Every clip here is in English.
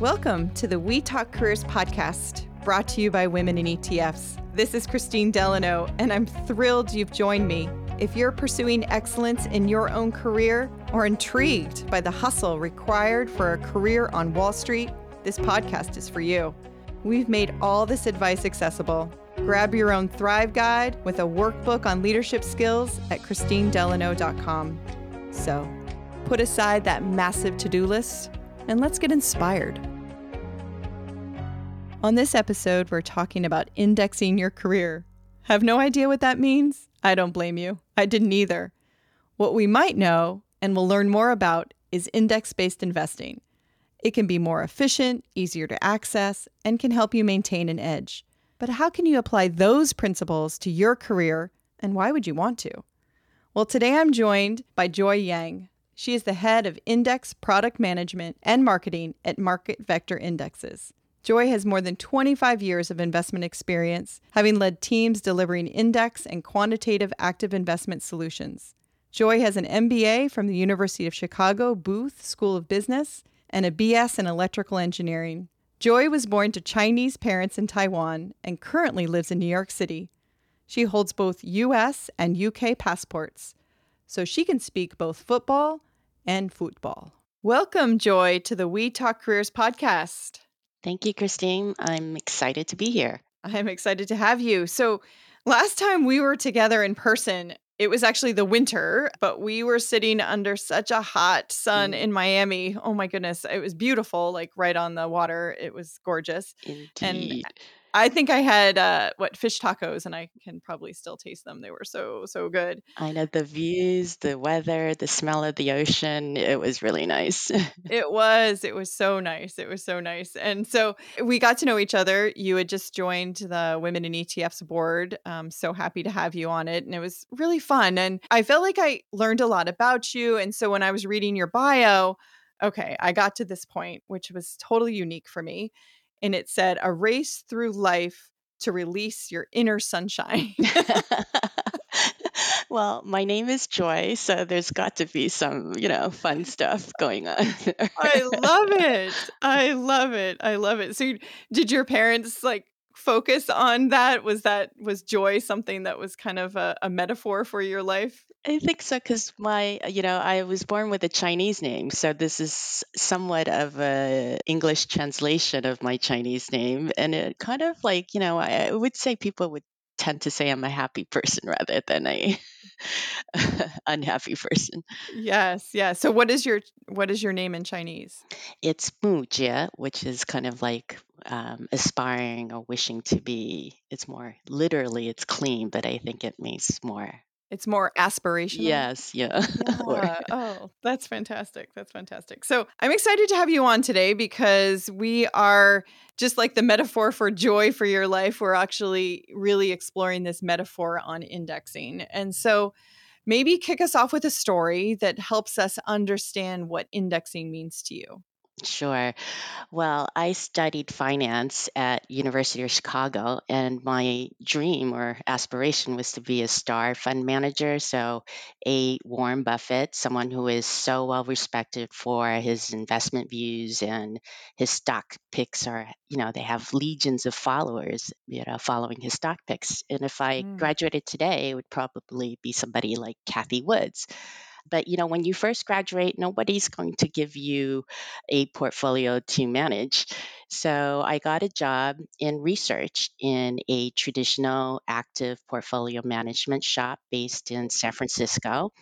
Welcome to the We Talk Careers podcast, brought to you by Women in ETFs. This is Kristine Delano, and I'm thrilled you've joined me. If you're pursuing excellence in your own career or intrigued by the hustle required for a career on Wall Street, this podcast is for you. We've made all this advice accessible. Grab your own Thrive Guide with a workbook on leadership skills at kristinedelano.com. So, put aside that massive to do list and let's get inspired. On this episode, we're talking about indexing your career. Have no idea what that means? I don't blame you. I didn't either. What we might know and will learn more about is index based investing. It can be more efficient, easier to access, and can help you maintain an edge. But how can you apply those principles to your career, and why would you want to? Well, today I'm joined by Joy Yang. She is the head of index product management and marketing at MarketVector Indexes. Joy has more than 25 years of investment experience, having led teams delivering index and quantitative active investment solutions. Joy has an MBA from the University of Chicago Booth School of Business and a BS in electrical engineering. Joy was born to Chinese parents in Taiwan and currently lives in New York City. She holds both US and UK passports, so she can speak both football and football. Welcome, Joy, to the We Talk Careers podcast. Thank you, Kristine. I'm excited to be here. I'm excited to have you. So, last time we were together in person, it was actually the winter, but we were sitting under such a hot sun mm. in Miami. Oh my goodness, it was beautiful, like right on the water. It was gorgeous. Indeed. And I think I had uh, what fish tacos, and I can probably still taste them. They were so so good. I know the views, the weather, the smell of the ocean. It was really nice. it was. It was so nice. It was so nice. And so we got to know each other. You had just joined the Women in ETFs board. I'm so happy to have you on it, and it was really fun. And I felt like I learned a lot about you. And so when I was reading your bio, okay, I got to this point, which was totally unique for me and it said a race through life to release your inner sunshine. well, my name is Joy, so there's got to be some, you know, fun stuff going on. I love it. I love it. I love it. So, did your parents like focus on that? Was that was joy something that was kind of a, a metaphor for your life? I think so because my, you know, I was born with a Chinese name, so this is somewhat of a English translation of my Chinese name, and it kind of like, you know, I would say people would tend to say I'm a happy person rather than a unhappy person. Yes, yeah. So what is your what is your name in Chinese? It's Mu Jie, which is kind of like um, aspiring or wishing to be. It's more literally, it's clean, but I think it means more it's more aspirational. Yes, yeah. yeah. oh, that's fantastic. That's fantastic. So I'm excited to have you on today because we are just like the metaphor for joy for your life. We're actually really exploring this metaphor on indexing. And so maybe kick us off with a story that helps us understand what indexing means to you. Sure. Well, I studied finance at University of Chicago, and my dream or aspiration was to be a star fund manager. So, a Warren Buffett, someone who is so well respected for his investment views and his stock picks are, you know, they have legions of followers, you know, following his stock picks. And if I Mm. graduated today, it would probably be somebody like Cathie Woods. But you know, when you first graduate, nobody's going to give you a portfolio to manage. So I got a job in research in a traditional active portfolio management shop based in San Francisco.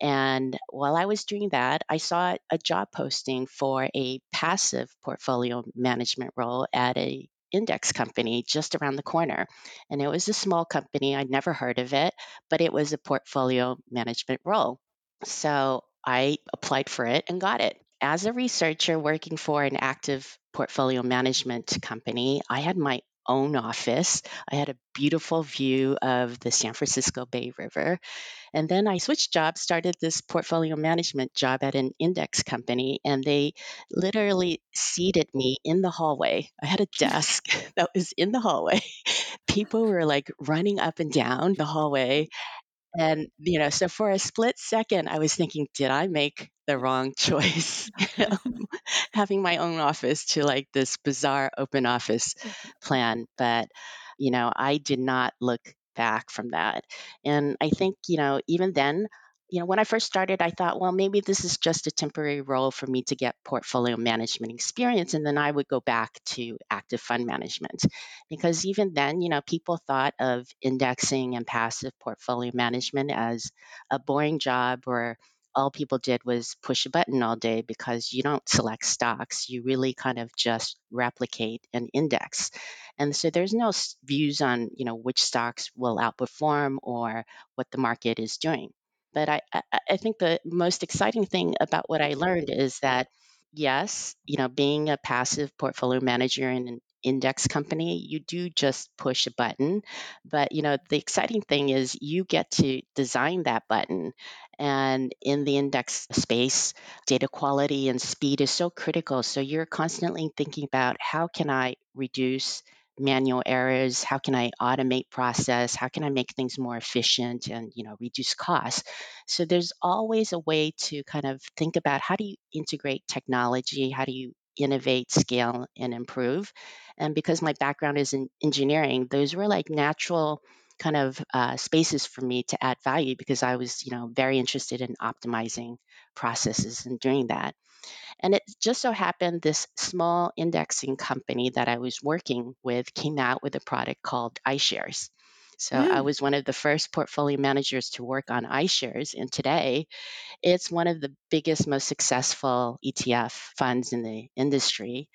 And while I was doing that, I saw a job posting for a passive portfolio management role at a index company just around the corner. And it was a small company, I'd never heard of it, but it was a portfolio management role. So I applied for it and got it. As a researcher working for an active portfolio management company, I had my own office. I had a beautiful view of the San Francisco Bay River. And then I switched jobs, started this portfolio management job at an index company, and they literally seated me in the hallway. I had a desk that was in the hallway. People were like running up and down the hallway and, you know, so for a split second, I was thinking, did I make the wrong choice? having my own office to like this bizarre open office plan. But, you know, I did not look back from that. And I think, you know, even then, you know, when I first started, I thought, well, maybe this is just a temporary role for me to get portfolio management experience. And then I would go back to active fund management. Because even then, you know, people thought of indexing and passive portfolio management as a boring job where all people did was push a button all day because you don't select stocks. You really kind of just replicate an index. And so there's no views on, you know, which stocks will outperform or what the market is doing. But I, I, I think the most exciting thing about what I learned is that yes, you know, being a passive portfolio manager in an index company, you do just push a button. But, you know, the exciting thing is you get to design that button. And in the index space, data quality and speed is so critical. So you're constantly thinking about how can I reduce manual errors how can i automate process how can i make things more efficient and you know reduce costs? So there's always a way to kind of think about how do you integrate technology how do you innovate scale and improve? And because my background is in engineering those were like natural kind of uh, spaces for me to add value because i was you know very interested in optimizing processes and doing that and it just so happened this small indexing company that I was working with came out with a product called iShares. So I Mm. was one of the first portfolio managers to work on iShares. And today it's one of the biggest, most successful ETF funds in the industry.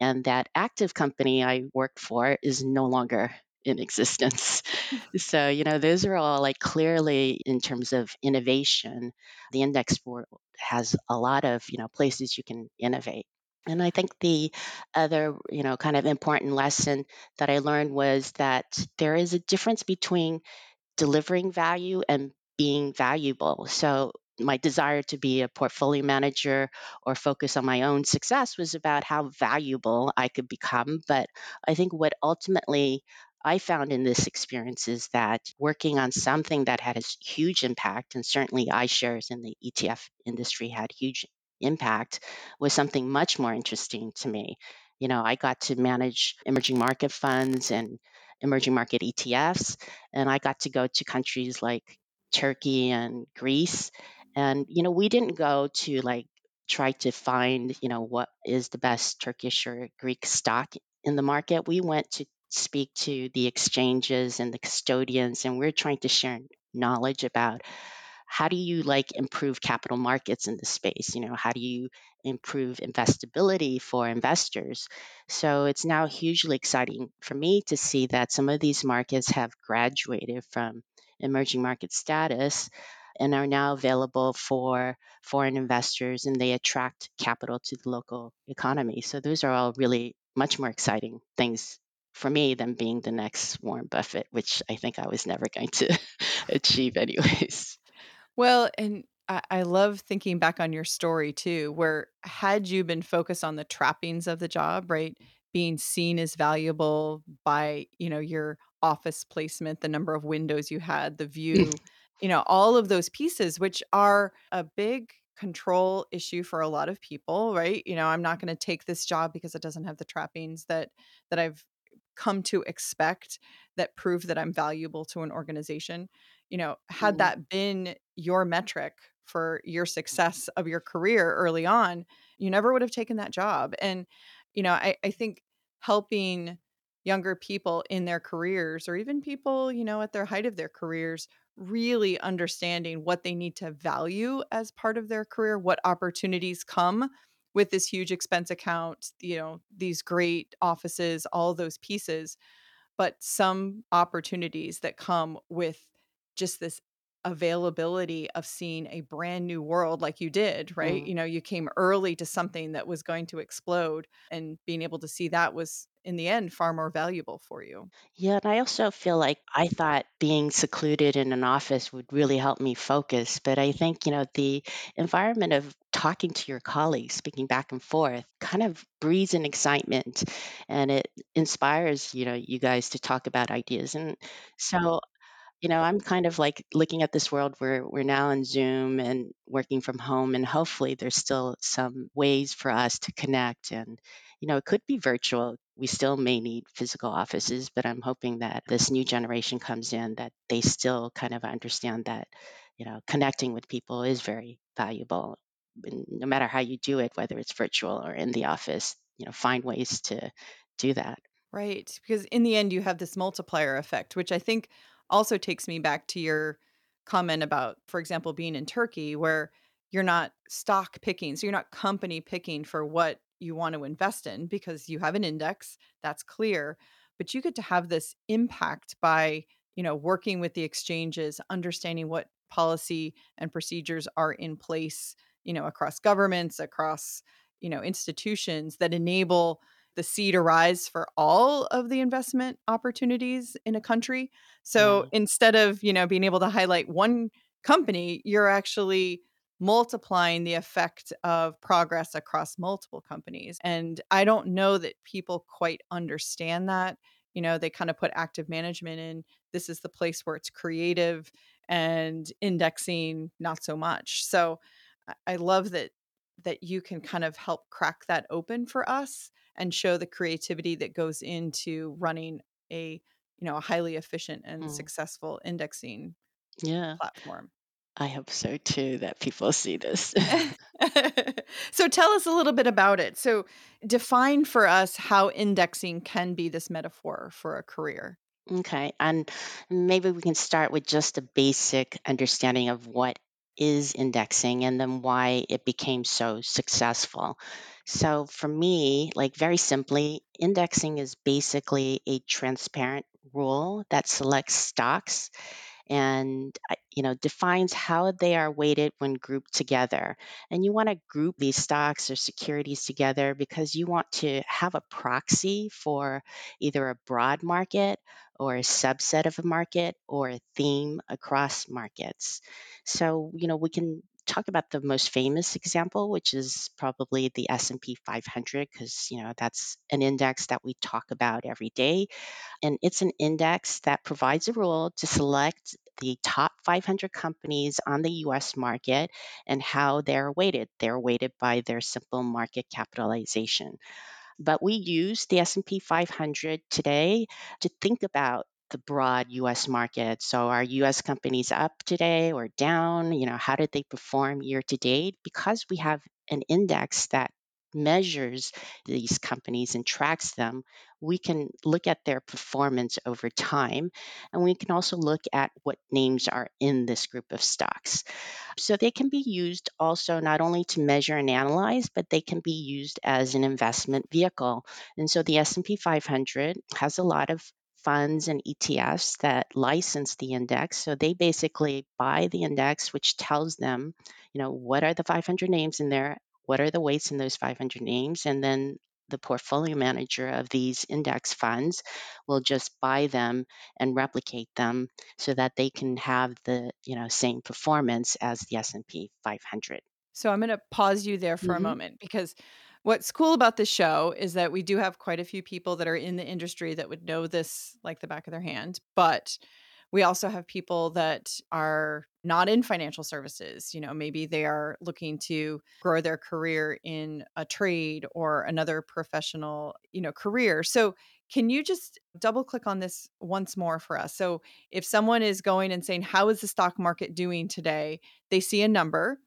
And that active company I worked for is no longer in existence. So, you know, those are all like clearly in terms of innovation, the index world has a lot of, you know, places you can innovate. And I think the other, you know, kind of important lesson that I learned was that there is a difference between delivering value and being valuable. So my desire to be a portfolio manager or focus on my own success was about how valuable I could become. But I think what ultimately I found in this experience is that working on something that had a huge impact, and certainly iShares in the ETF industry had huge impact, was something much more interesting to me. You know, I got to manage emerging market funds and emerging market ETFs and I got to go to countries like Turkey and Greece. And, you know, we didn't go to like try to find, you know, what is the best Turkish or Greek stock in the market. We went to speak to the exchanges and the custodians, and we're trying to share knowledge about how do you like improve capital markets in the space? You know how do you improve investability for investors? So it's now hugely exciting for me to see that some of these markets have graduated from emerging market status and are now available for foreign investors and they attract capital to the local economy. So those are all really much more exciting things for me than being the next Warren Buffett, which I think I was never going to achieve anyways. Well, and I, I love thinking back on your story too, where had you been focused on the trappings of the job, right? Being seen as valuable by, you know, your office placement, the number of windows you had, the mm. view, you know, all of those pieces, which are a big control issue for a lot of people, right? You know, I'm not going to take this job because it doesn't have the trappings that that I've come to expect that prove that I'm valuable to an organization. You know, had Mm, that been your metric for your success of your career early on, you never would have taken that job. And, you know, I, I think helping younger people in their careers or even people, you know, at their height of their careers, really understanding what they need to value as part of their career, what opportunities come with this huge expense account, you know, these great offices, all those pieces, but some opportunities that come with just this availability of seeing a brand new world like you did, right? mm. You know, you came early to something that was going to explode and being able to see that was in the end far more valuable for you. Yeah, and I also feel like I thought being secluded in an office would really help me focus, but I think, you know, the environment of talking to your colleagues, speaking back and forth, kind of breeds an excitement and it inspires, you know, you guys to talk about ideas. And so you know, I'm kind of like looking at this world where we're now on Zoom and working from home, and hopefully there's still some ways for us to connect. And, you know, it could be virtual. We still may need physical offices, but I'm hoping that this new generation comes in that they still kind of understand that, you know, connecting with people is very valuable. And no matter how you do it, whether it's virtual or in the office, you know, find ways to do that. Right. Because in the end, you have this multiplier effect, which I think also takes me back to your comment about, for example, being in Turkey, where you're not stock picking. So you're not company picking for what you want to invest in because you have an index that's clear, but you get to have this impact by, you know, working with the exchanges, understanding what policy and procedures are in place, you know, across governments, across, you know, institutions that enable the seed to rise for all of the investment opportunities in a country. So Yeah. instead of, you know, being able to highlight one company, you're actually multiplying the effect of progress across multiple companies. And I don't know that people quite understand that. You know, they kind of put active management in. This is the place where it's creative and indexing, not so much. So I- love that that you can kind of help crack that open for us and show the creativity that goes into running a you know a highly efficient and Mm. successful indexing Yeah. platform I hope so too that people see this. so tell us a little bit about it so define for us how indexing can be this metaphor for a career Okay. And maybe we can start with just a basic understanding of what is indexing and then why it became so successful. So, for me, like very simply, indexing is basically a transparent rule that selects stocks and uh, you know defines how they are weighted when grouped together. And you want to group these stocks or securities together because you want to have a proxy for either a broad market or a subset of a market or a theme across markets. So you know we can talk about the most famous example which is probably the S&P 500 because you know that's an index that we talk about every day and it's an index that provides a rule to select the top 500 companies on the US market and how they're weighted. They're weighted by their simple market capitalization. But we use the S&P 500 today to think about the broad US market. So are US companies up today or down? You know, how did they perform year to date? Because we have an index that measures these companies and tracks them, we can look at their performance over time. And we can also look at what names are in this group of stocks. So they can be used also not only to measure and analyze, but they can be used as an investment vehicle. And so the S&P 500 has a lot of funds and ETFs that license the index. So they basically buy the index, which tells them, you know, what are the 500 names in there, what are the weights in those 500 names, and then the portfolio manager of these index funds will just buy them and replicate them so that they can have the you know same performance as the S&P 500. so i'm going to pause you there for a hmm moment because what's cool about this show is that we do have quite a few people that are in the industry that would know this like the back of their hand but we also have people that are not in financial services. You know, maybe they are looking to grow their career in a trade or another professional, you know, career. So, can you just double click on this once more for us? So, if someone is going and saying, How is the stock market doing today? They see a number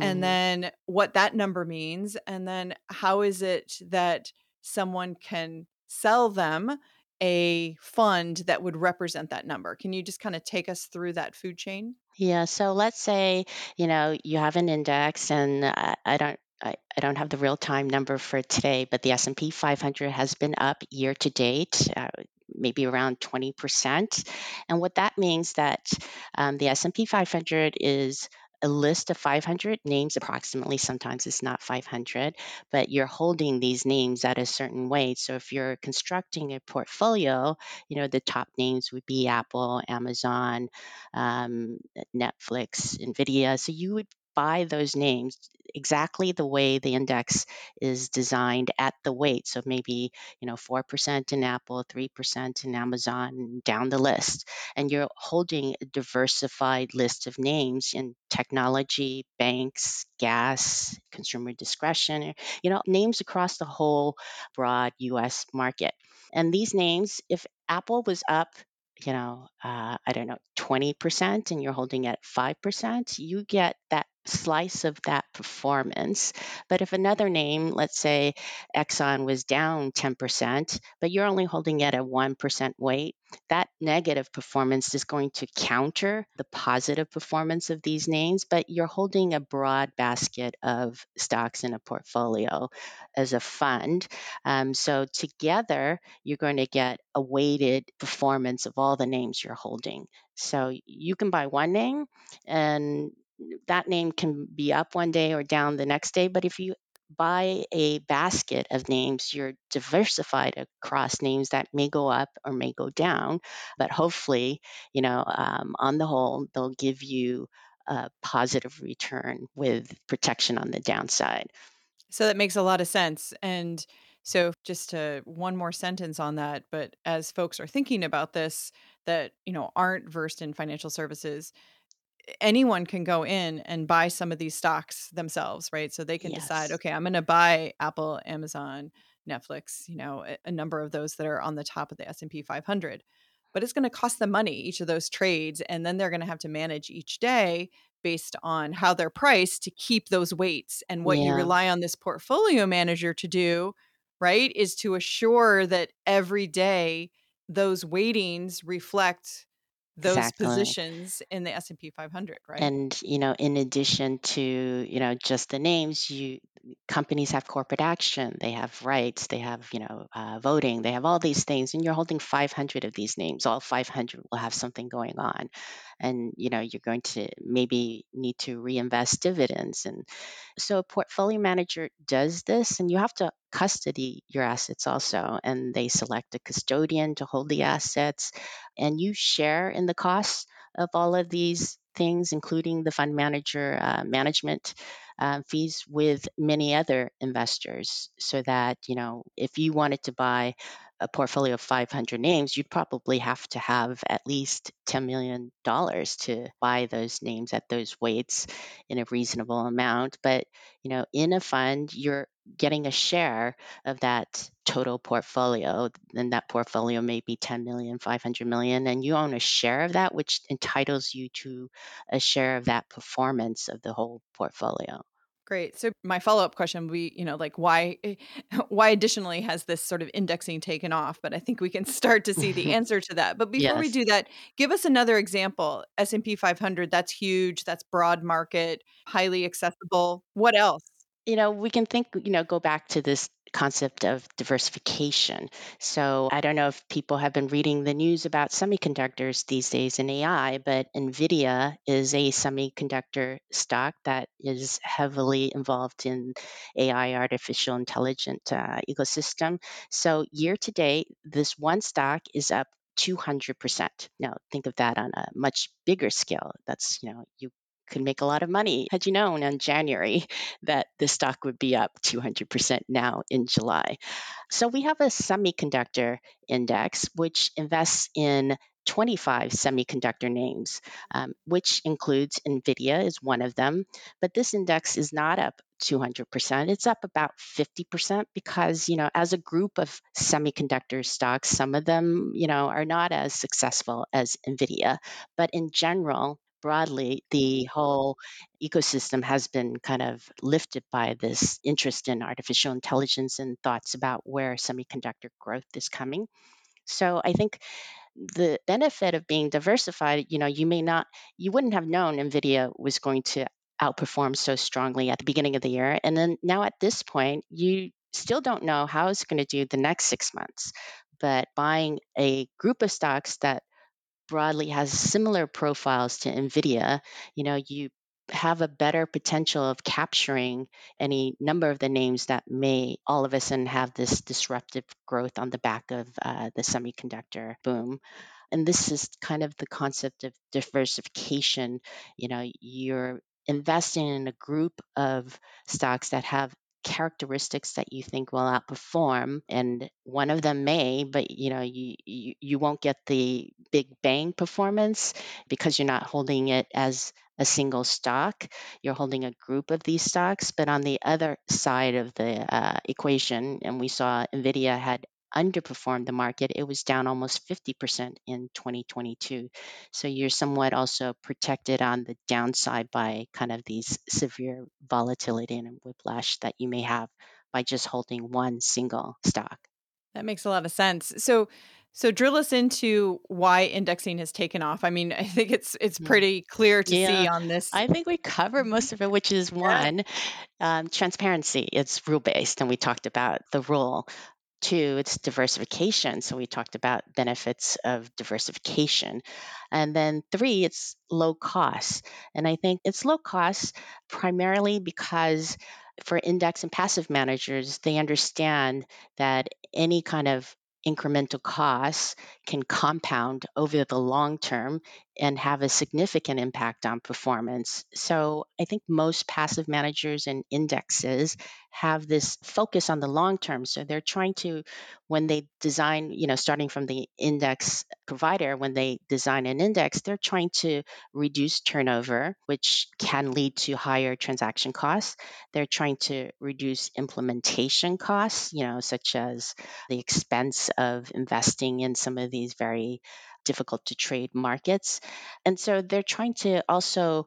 and hmm then what that number means. And then how is it that someone can sell them a fund that would represent that number. Can you just kind of take us through that food chain? Yeah, so let's say, you know, you have an index and I, I don't I, I don't have the real time number for today, but the S&P 500 has been up year to date, uh, maybe around 20%. And what that means that um, the S&P 500 is a list of 500 names approximately sometimes it's not 500 but you're holding these names at a certain weight so if you're constructing a portfolio you know the top names would be apple amazon um, Netflix, Nvidia. So you would buy those names exactly the way the index is designed at the weight. So maybe, you know, 4% in Apple, 3% in Amazon, down the list. And you're holding a diversified list of names in technology, banks, gas, consumer discretion, you know, names across the whole broad US market. And these names, if Apple was up you know, uh, I don't know, 20% and you're holding at 5%, you get that slice of that performance. But if another name, let's say Exxon was down 10%, but you're only holding it at 1% weight, that negative performance is going to counter the positive performance of these names, but you're holding a broad basket of stocks in a portfolio as a fund. Um, so together, you're going to get a weighted performance of all the names you're holding. So you can buy one name and that name can be up one day or down the next day. But if you buy a basket of names, you're diversified across names that may go up or may go down. But hopefully, you know, um, on the whole, they'll give you a positive return with protection on the downside. So that makes a lot of sense. And so just to one more sentence on that, but as folks are thinking about this that, you know, aren't versed in financial services, anyone can go in and buy some of these stocks themselves, right? So they can yes. decide, okay, I'm going to buy Apple, Amazon, Netflix, you know, a, a, number of those that are on the top of the S&P 500. But it's going to cost them money each of those trades and then they're going to have to manage each day based on how they're priced to keep those weights and what yeah. you rely on this portfolio manager to do, right? Is to assure that every day those weightings reflect those exactly. positions in the S&P 500, right? And you know, in addition to you know just the names, you companies have corporate action, they have rights, they have you know uh, voting, they have all these things, and you're holding 500 of these names. All 500 will have something going on, and you know you're going to maybe need to reinvest dividends, and so a portfolio manager does this, and you have to custody your assets also, and they select a custodian to hold the assets, and you share in the costs of all of these things, including the fund manager uh, management uh, fees with many other investors so that, you know, if you wanted to buy a portfolio of 500 names, you'd probably have to have at least $10 million to buy those names at those weights in a reasonable amount. But, you know, in a fund, you're getting a share of that total portfolio. Then that portfolio may be 10 million, 500 million, and you own a share of that, which entitles you to a share of that performance of the whole portfolio. Great. So my follow-up question would be, you know, like why eh, why additionally has this sort of indexing taken off? But I think we can start to see the answer to that. But before yes. we do that, give us another example. S&P 500, that's huge, that's broad market, highly accessible. What else? You know, we can think, you know, go back to this concept of diversification. So I don't know if people have been reading the news about semiconductors these days in AI, but NVIDIA is a semiconductor stock that is heavily involved in AI, artificial intelligent uh, ecosystem. So year to date, this one stock is up 200%. Now, think of that on a much bigger scale. That's, you know, you could make a lot of money. Had you known in January that the stock would be up 200% now in July? So we have a semiconductor index which invests in 25 semiconductor names, um, which includes NVIDIA is one of them. But this index is not up 200%. It's up about 50% because, you know, as a group of semiconductor stocks, some of them, you know, are not as successful as NVIDIA. But in general, broadly, the whole ecosystem has been kind of lifted by this interest in artificial intelligence and thoughts about where semiconductor growth is coming. So I think the benefit of being diversified, you know, you may not, you wouldn't have known NVIDIA was going to outperform so strongly at the beginning of the year. And then now at this point, you still don't know how it's going to do the next six months. But buying a group of stocks that broadly has similar profiles to NVIDIA, you know, you have a better potential of capturing any number of the names that may all of a sudden have this disruptive growth on the back of uh, the semiconductor boom. And this is kind of the concept of diversification. You know, you're investing in a group of stocks that have characteristics that you think will outperform and one of them may but you know you, you won't get the big bang performance because you're not holding it as a single stock. You're holding a group of these stocks but on the other side of the uh, equation and we saw nvidia had underperformed the market. It was down almost 50% in 2022. So you're somewhat also protected on the downside by kind of these severe volatility and whiplash that you may have by just holding one single stock. That makes a lot of sense. So so drill us into why indexing has taken off. I mean, I think it's it's mm. pretty clear to yeah, see on this. I think we cover most of it, which is one, um, transparency. It's rule based, and we talked about the rule Two, it's diversification. So we talked about benefits of diversification. And then three, it's low cost. And I think it's low cost primarily because for index and passive managers, they understand that any kind of incremental costs can compound over the long term and have a significant impact on performance. So I think most passive managers and indexes have this focus on the long term. So they're trying to, when they design, you know, starting from the index provider, when they design an index, they're trying to reduce turnover, which can lead to higher transaction costs. They're trying to reduce implementation costs, you know, such as the expense of investing in some of these very difficult to trade markets. And so they're trying to also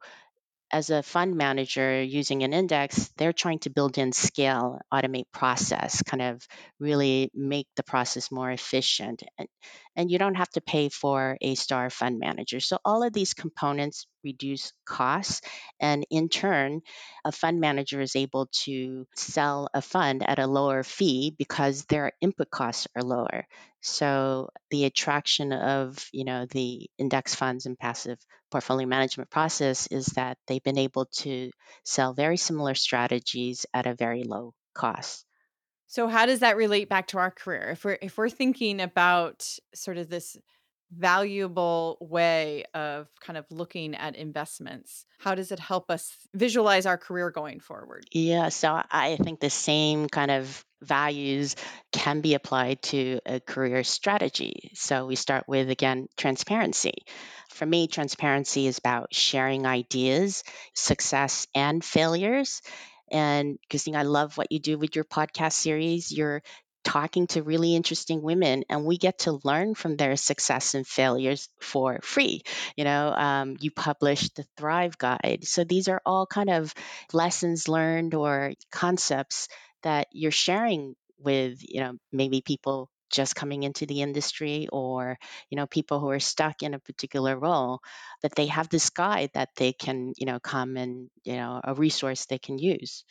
as a fund manager using an index, they're trying to build in scale, automate process, kind of really make the process more efficient. And, and you don't have to pay for a star fund manager. So all of these components reduce costs. And in turn, a fund manager is able to sell a fund at a lower fee because their input costs are lower. So the attraction of, you know, the index funds and passive portfolio management process is that they've been able to sell very similar strategies at a very low cost. So how does that relate back to our career? If we're if we're thinking about sort of this valuable way of kind of looking at investments? How does it help us visualize our career going forward? Yeah, so I think the same kind of values can be applied to a career strategy. So we start with, again, transparency. For me, transparency is about sharing ideas, success, and failures. And Kristine, I love what you do with your podcast series. You're talking to really interesting women and we get to learn from their success and failures for free you know um, you published the thrive guide so these are all kind of lessons learned or concepts that you're sharing with you know maybe people just coming into the industry or you know people who are stuck in a particular role that they have this guide that they can you know come and you know a resource they can use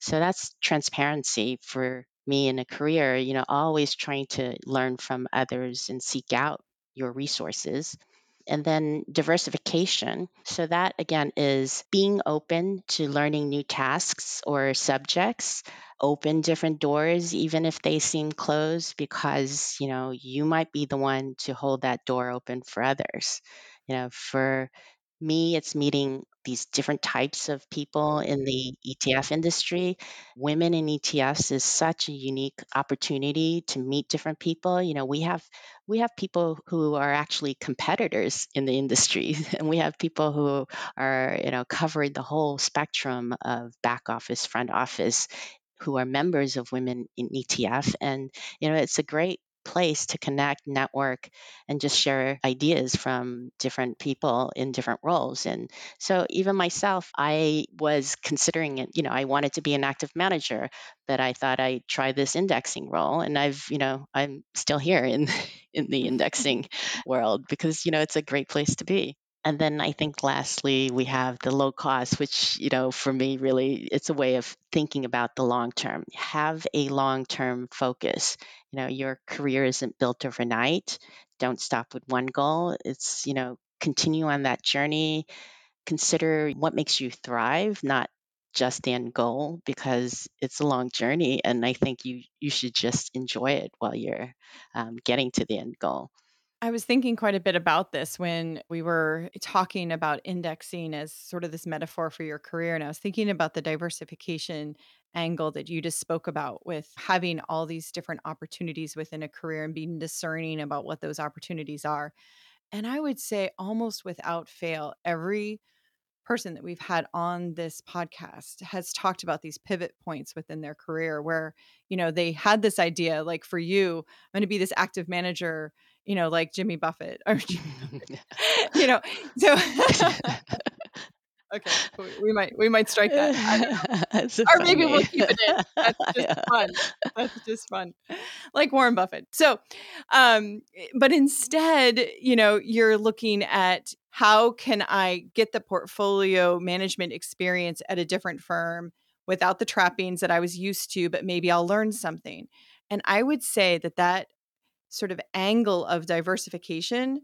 so that's transparency for me in a career, you know, always trying to learn from others and seek out your resources. And then diversification. So, that again is being open to learning new tasks or subjects, open different doors, even if they seem closed, because, you know, you might be the one to hold that door open for others. You know, for me, it's meeting these different types of people in the ETF industry. Women in ETFs is such a unique opportunity to meet different people. You know, we have we have people who are actually competitors in the industry, and we have people who are you know covering the whole spectrum of back office, front office, who are members of women in ETF. And you know, it's a great place to connect, network, and just share ideas from different people in different roles. And so, even myself, I was considering it, you know, I wanted to be an active manager, but I thought I'd try this indexing role. And I've, you know, I'm still here in, in the indexing world because, you know, it's a great place to be. And then I think lastly, we have the low cost, which, you know, for me, really, it's a way of thinking about the long term. Have a long term focus. You know, your career isn't built overnight. Don't stop with one goal. It's, you know, continue on that journey. Consider what makes you thrive, not just the end goal, because it's a long journey. And I think you, you should just enjoy it while you're um, getting to the end goal. I was thinking quite a bit about this when we were talking about indexing as sort of this metaphor for your career. And I was thinking about the diversification angle that you just spoke about with having all these different opportunities within a career and being discerning about what those opportunities are. And I would say almost without fail, every person that we've had on this podcast has talked about these pivot points within their career where, you know, they had this idea like for you, I'm going to be this active manager, you know, like Jimmy Buffett or, you know, so. okay, we might we might strike that, or maybe we'll keep it in. That's just yeah. fun. That's just fun, like Warren Buffett. So, um, but instead, you know, you're looking at how can I get the portfolio management experience at a different firm without the trappings that I was used to, but maybe I'll learn something. And I would say that that sort of angle of diversification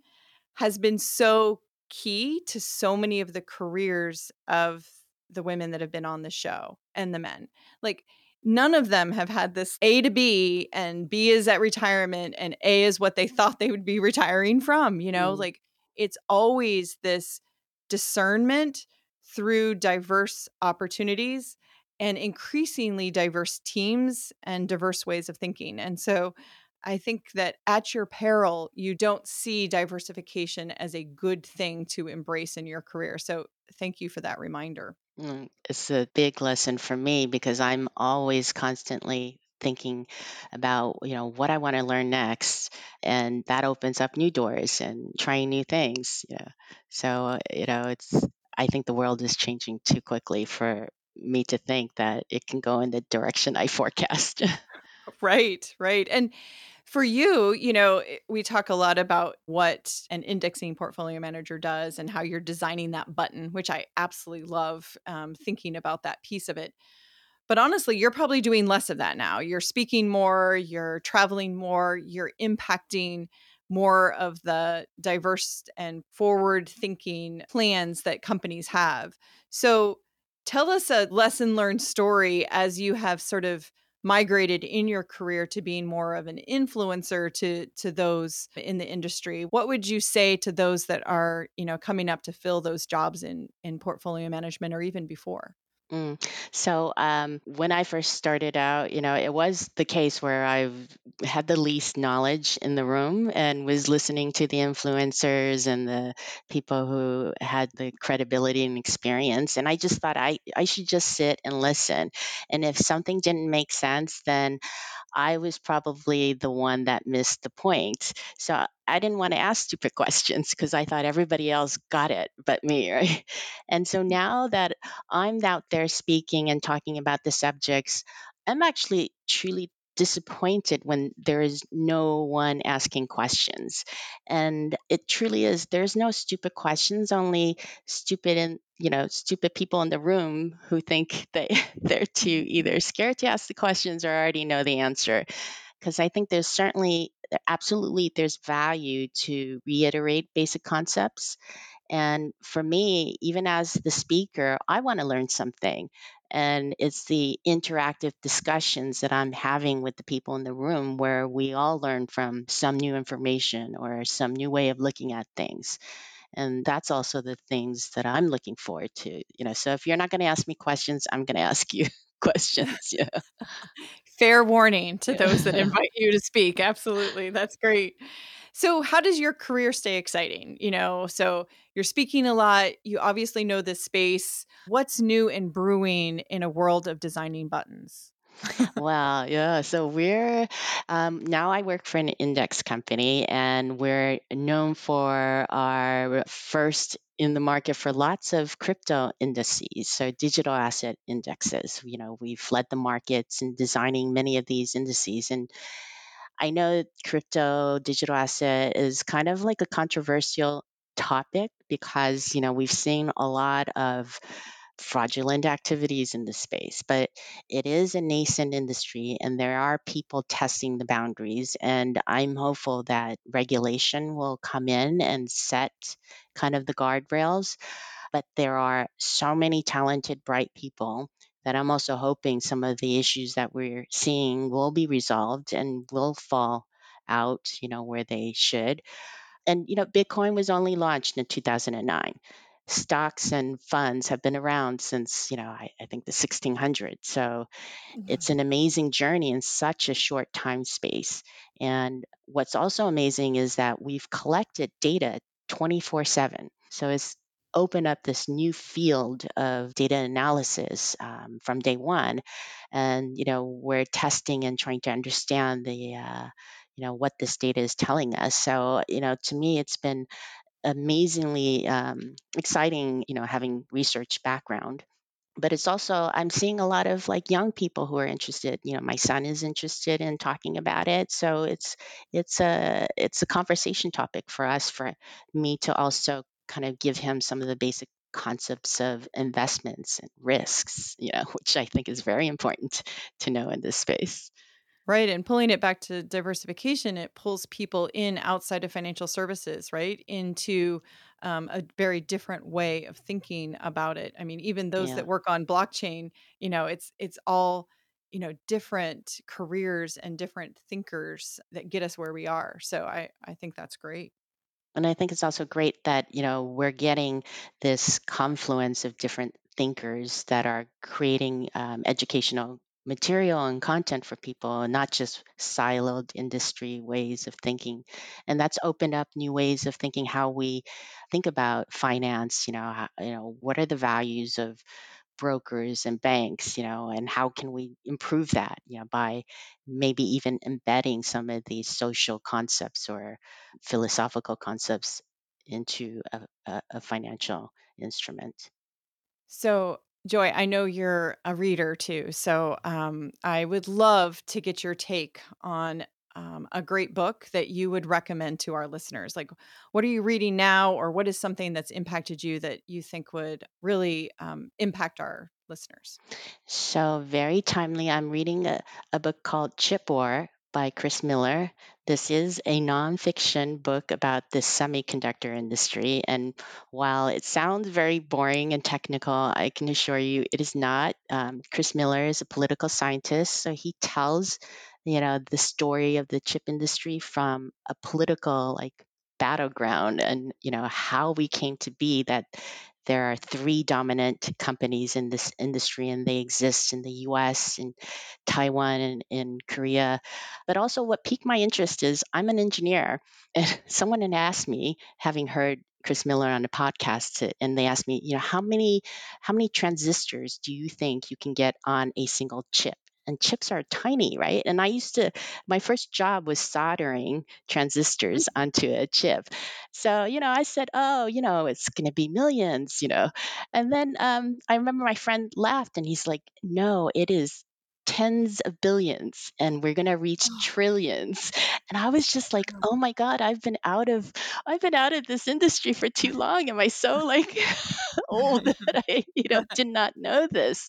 has been so key to so many of the careers of the women that have been on the show and the men. Like, none of them have had this A to B, and B is at retirement, and A is what they thought they would be retiring from. You know, mm. like it's always this discernment through diverse opportunities and increasingly diverse teams and diverse ways of thinking. And so I think that at your peril, you don't see diversification as a good thing to embrace in your career. So thank you for that reminder. Mm, it's a big lesson for me because I'm always constantly thinking about you know what I want to learn next, and that opens up new doors and trying new things. Yeah, so you know it's I think the world is changing too quickly for me to think that it can go in the direction I forecast. Right, right, and for you, you know, eh, we talk a lot about what an indexing portfolio manager does and how you're designing that button, which I absolutely love um, thinking about that piece of it. But honestly, you're probably doing less of that now. You're speaking more, you're traveling more, you're impacting more of the diverse and forward thinking plans that companies have. So tell us a lesson learned story as you have sort of migrated in your career to being more of an influencer to to those in the industry what would you say to those that are you know coming up to fill those jobs in in portfolio management or even before Mm. So um, when I first started out, you know, it was the case where I've had the least knowledge in the room and was listening to the influencers and the people who had the credibility and experience. And I just thought I, I should just sit and listen. And if something didn't make sense, then I was probably the one that missed the point. So I didn't want to ask stupid questions because I thought everybody else got it but me, right? And so now that I'm out there speaking and talking about the subjects, I'm actually truly disappointed when there is no one asking questions. And it truly is, there's no stupid questions, only stupid and you know, stupid people in the room who think that they're too either scared to ask the questions or already know the answer. Because I think there's certainly, absolutely, there's value to reiterate basic concepts. And for me, even as the speaker, I want to learn something. And it's the interactive discussions that I'm having with the people in the room where we all learn from some new information or some new way of looking at things. And that's also the things that I'm looking forward to. You know, so if you're not going to ask me questions, I'm going to ask you questions. Yeah. Fair warning to those that invite you to speak. Absolutely. That's great. So, how does your career stay exciting? You know, so you're speaking a lot. You obviously know this space. What's new and brewing in a world of designing buttons? Wow, yeah. So we're um, now I work for an index company, and we're known for our first in the market for lots of crypto indices, so digital asset indexes. You know, we've led the markets in designing many of these indices, and I know crypto digital asset is kind of like a controversial topic because you know we've seen a lot of fraudulent activities in the space, but it is a nascent industry and there are people testing the boundaries. And I'm hopeful that regulation will come in and set kind of the guardrails. But there are so many talented, bright people that I'm also hoping some of the issues that we're seeing will be resolved and will fall out, you know, where they should. And, you know, Bitcoin was only launched in 2009 stocks and funds have been around since you know I, I, think the 1600s so mm-hmm. it's an amazing journey in such a short time space. And what's also amazing is that we've collected data 24 7 so it's opened up this new field of data analysis um, from day one and you know we're testing and trying to understand the uh, you know what this data is telling us so you know to me it's been amazingly um, exciting, you know, having research background. But it's also I'm seeing a lot of like young people who are interested. You know, my son is interested in talking about it, so it's it's a it's a conversation topic for us for me to also kind of give him some of the basic concepts of investments and risks, you know, which I think is very important to know in this space. Right. And pulling it back to diversification, it pulls people in outside of financial services, right? Into um, a very different way of thinking about it. I mean, even those Yeah. that work on blockchain, you know, it's it's all, you know, different careers and different thinkers that get us where we are. So I I think that's great. And I think it's also great that, you know, we're getting this confluence of different thinkers that are creating um, educational material and content for people, and not just siloed industry ways of thinking. And that's opened up new ways of thinking how we think about finance. You know, how, you know, what are the values of brokers and banks, you know, and how can we improve that, you know, by maybe even embedding some of these social concepts or philosophical concepts into a, a, a financial instrument. So, Joy, I know you're a reader too. So, um, I would love to get your take on um, a great book that you would recommend to our listeners. Like, what are you reading now, or what is something that's impacted you that you think would really um, impact our listeners? So, very timely. I'm reading a, a book called Chip War by Chris Miller. This is a nonfiction book about the semiconductor industry. And while it sounds very boring and technical, I can assure you it is not. Um, Chris Miller is a political scientist, so he tells you know the story of the chip industry from a political like battleground and you know how we came to be that there are three dominant companies in this industry and they exist in the US and Taiwan and in Korea. But also what piqued my interest is I'm an engineer and someone had asked me having heard Chris Miller on a podcast and they asked me you know how many how many transistors do you think you can get on a single chip and chips are tiny, right? And I used to, my first job was soldering transistors onto a chip. So, you know, I said, oh, you know, it's going to be millions, you know. And then um, I remember my friend laughed and he's like, no, it is tens of billions and we're going to reach trillions. And i was just like oh my god i've been out of i've been out of this industry for too long. Am i so like old that i you know did not know this?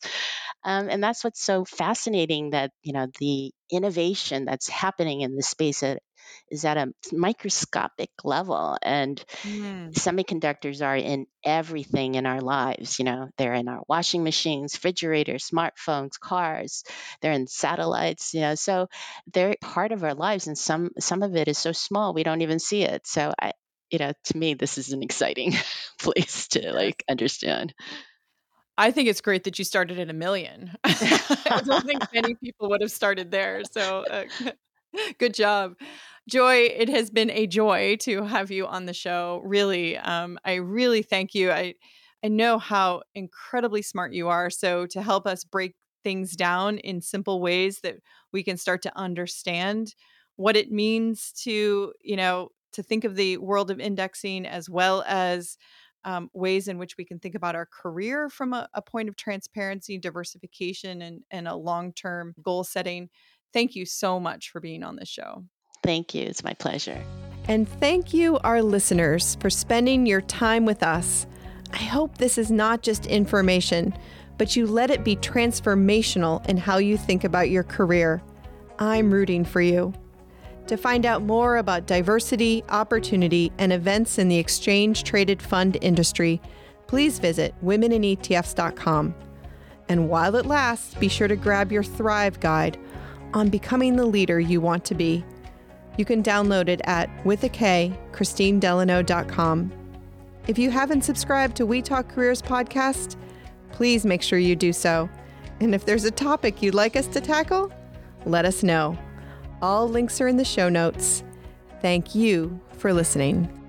Um, and that's what's so fascinating that, you know, the innovation that's happening in this space at, is at a microscopic level. And Mm. semiconductors are in everything in our lives. You know, they're in our washing machines, refrigerators, smartphones, cars. They're in satellites. You know, so they're part of our lives, and some some of it is so small we don't even see it. So I, you know, to me, this is an exciting place to like understand. I think it's great that you started at a million. I don't think many people would have started there. So, uh, good job. Joy, it has been a joy to have you on the show. Really, um, I really thank you. I I know how incredibly smart you are. So to help us break things down in simple ways that we can start to understand what it means to, you know, to think of the world of indexing as well as um, ways in which we can think about our career from a, a point of transparency, diversification, and, and a long term goal setting. Thank you so much for being on this show. Thank you. It's my pleasure. And thank you, our listeners, for spending your time with us. I hope this is not just information, but you let it be transformational in how you think about your career. I'm rooting for you. To find out more about diversity, opportunity, and events in the exchange traded fund industry, please visit womeninetfs.com. And while it lasts, be sure to grab your Thrive Guide on becoming the leader you want to be. You can download it at with a K, KristineDelano.com. If you haven't subscribed to We Talk Careers podcast, please make sure you do so. And if there's a topic you'd like us to tackle, let us know. All links are in the show notes. Thank you for listening.